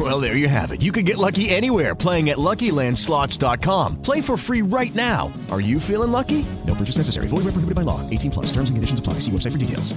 Well, there you have it. You can get lucky anywhere playing at LuckyLandSlots.com. Play for free right now. Are you feeling lucky? No purchase necessary. Void where prohibited by law. 18 plus. Terms and conditions apply. See website for details.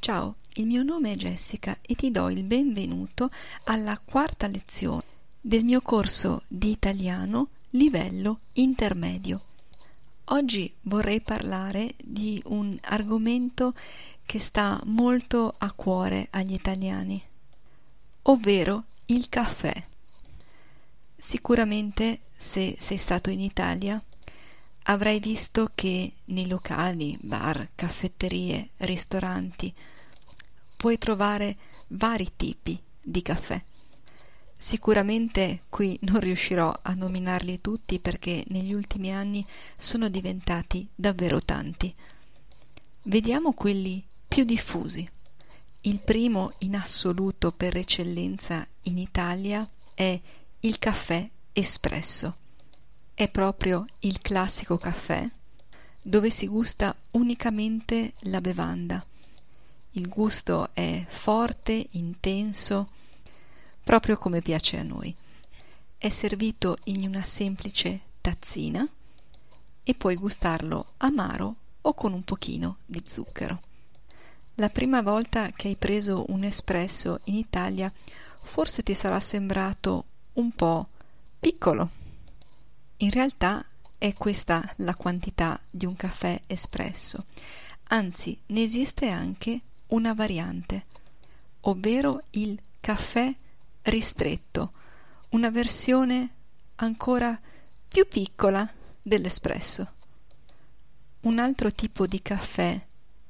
Ciao, il mio nome è Jessica e ti do il benvenuto alla quarta lezione del mio corso di italiano livello intermedio. Oggi vorrei parlare di un argomento che sta molto a cuore agli italiani, ovvero il caffè. Sicuramente se sei stato in Italia avrai visto che nei locali, bar, caffetterie, ristoranti puoi trovare vari tipi di caffè. Sicuramente qui non riuscirò a nominarli tutti perché negli ultimi anni sono diventati davvero tanti. Vediamo quelli più diffusi. Il primo in assoluto per eccellenza in Italia è il caffè espresso. È proprio il classico caffè dove si gusta unicamente la bevanda. Il gusto è forte, intenso, proprio come piace a noi. È servito in una semplice tazzina e puoi gustarlo amaro o con un pochino di zucchero. La prima volta che hai preso un espresso in Italia forse ti sarà sembrato un po' piccolo. In realtà è questa la quantità di un caffè espresso, anzi ne esiste anche una variante, ovvero il caffè ristretto, una versione ancora più piccola dell'espresso. Un altro tipo di caffè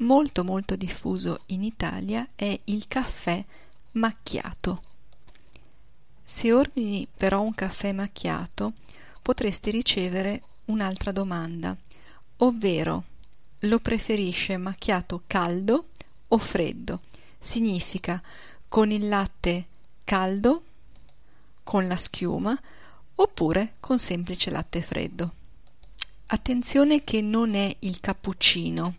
molto molto diffuso in Italia è il caffè macchiato. Se ordini però un caffè macchiato potresti ricevere un'altra domanda, ovvero lo preferisce macchiato caldo o freddo? Significa con il latte caldo, con la schiuma oppure con semplice latte freddo. Attenzione che non è il cappuccino.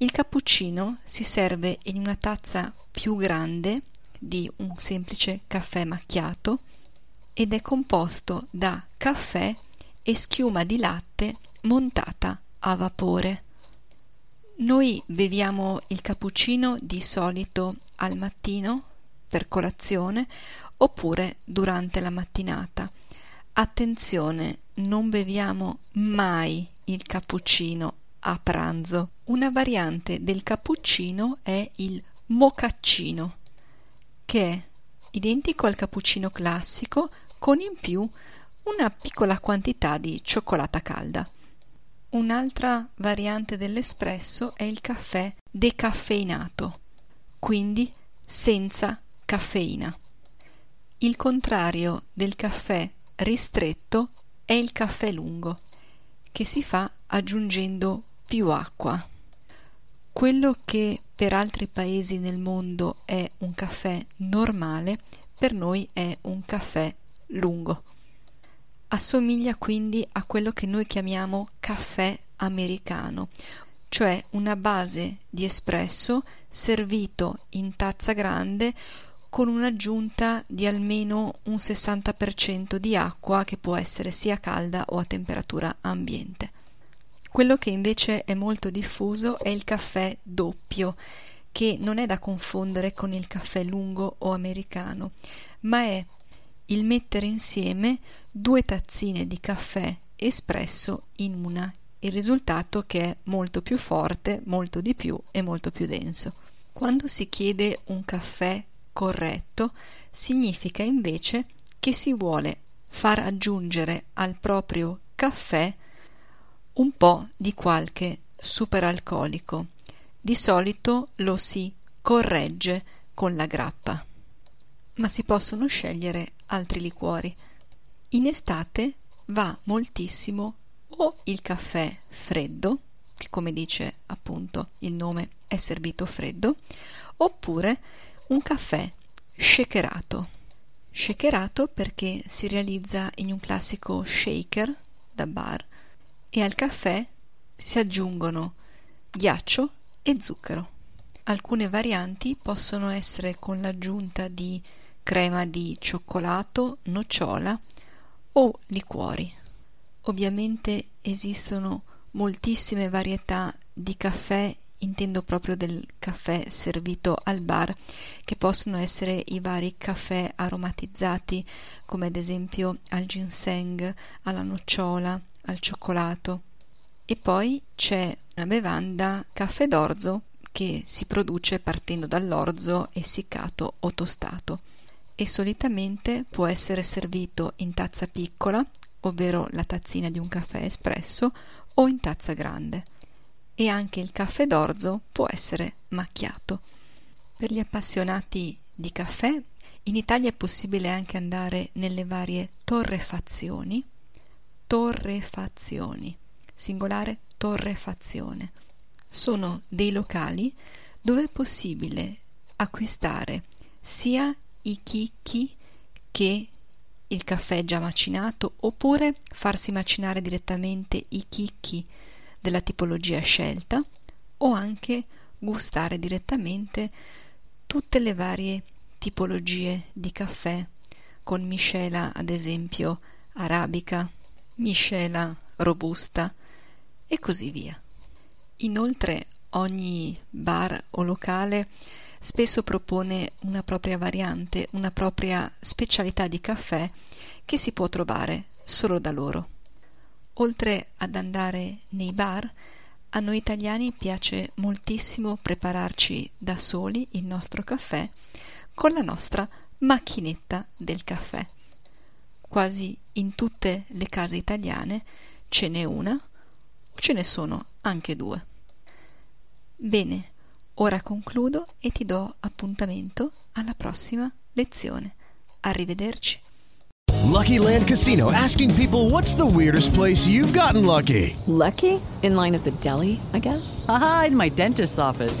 Il cappuccino si serve in una tazza più grande di un semplice caffè macchiato ed è composto da caffè e schiuma di latte montata a vapore. Noi beviamo il cappuccino di solito al mattino per colazione oppure durante la mattinata. Attenzione, non beviamo mai il cappuccino a pranzo. Una variante del cappuccino è il mocaccino, che è identico al cappuccino classico con in più una piccola quantità di cioccolata calda. Un'altra variante dell'espresso è il caffè decaffeinato, quindi senza caffeina. Il contrario del caffè ristretto è il caffè lungo, che si fa aggiungendo più acqua. Quello che per altri paesi nel mondo è un caffè normale, per noi è un caffè lungo. Assomiglia quindi a quello che noi chiamiamo caffè americano, cioè una base di espresso servito in tazza grande con un'aggiunta di almeno un 60% di acqua che può essere sia calda o a temperatura ambiente. Quello che invece è molto diffuso è il caffè doppio, che non è da confondere con il caffè lungo o americano, ma è il mettere insieme due tazzine di caffè espresso in una, il risultato che è molto più forte, molto di più e molto più denso. Quando si chiede un caffè corretto significa invece che si vuole far aggiungere al proprio caffè un po' di qualche superalcolico. Di solito lo si corregge con la grappa, ma si possono scegliere altri liquori. In estate va moltissimo o il caffè freddo, che come dice appunto il nome è servito freddo, oppure un caffè shakerato. Shakerato perché si realizza in un classico shaker da bar e al caffè si aggiungono ghiaccio e zucchero. Alcune varianti possono essere con l'aggiunta di crema di cioccolato, nocciola o liquori. Ovviamente esistono moltissime varietà di caffè, intendo proprio del caffè servito al bar, che possono essere i vari caffè aromatizzati, come ad esempio al ginseng, alla nocciola, al cioccolato. E poi c'è una bevanda caffè d'orzo che si produce partendo dall'orzo essiccato o tostato e solitamente può essere servito in tazza piccola, ovvero la tazzina di un caffè espresso, o in tazza grande. E anche il caffè d'orzo può essere macchiato. Per gli appassionati di caffè, in Italia è possibile anche andare nelle varie torrefazioni, torrefazioni, singolare torrefazione. Sono dei locali dove è possibile acquistare sia i chicchi che il caffè già macinato oppure farsi macinare direttamente i chicchi della tipologia scelta o anche gustare direttamente tutte le varie tipologie di caffè con miscela ad esempio arabica, miscela robusta e così via. Inoltre ogni bar o locale spesso propone una propria variante, una propria specialità di caffè che si può trovare solo da loro. Oltre ad andare nei bar, a noi italiani piace moltissimo prepararci da soli il nostro caffè con la nostra macchinetta del caffè. Quasi in tutte le case italiane ce n'è una o ce ne sono anche due. Bene, ora concludo e ti do appuntamento alla prossima lezione. Arrivederci. Lucky Land Casino asking people what's the weirdest place you've gotten lucky? Lucky? In line at the deli, I guess? Aha, in my dentist's office.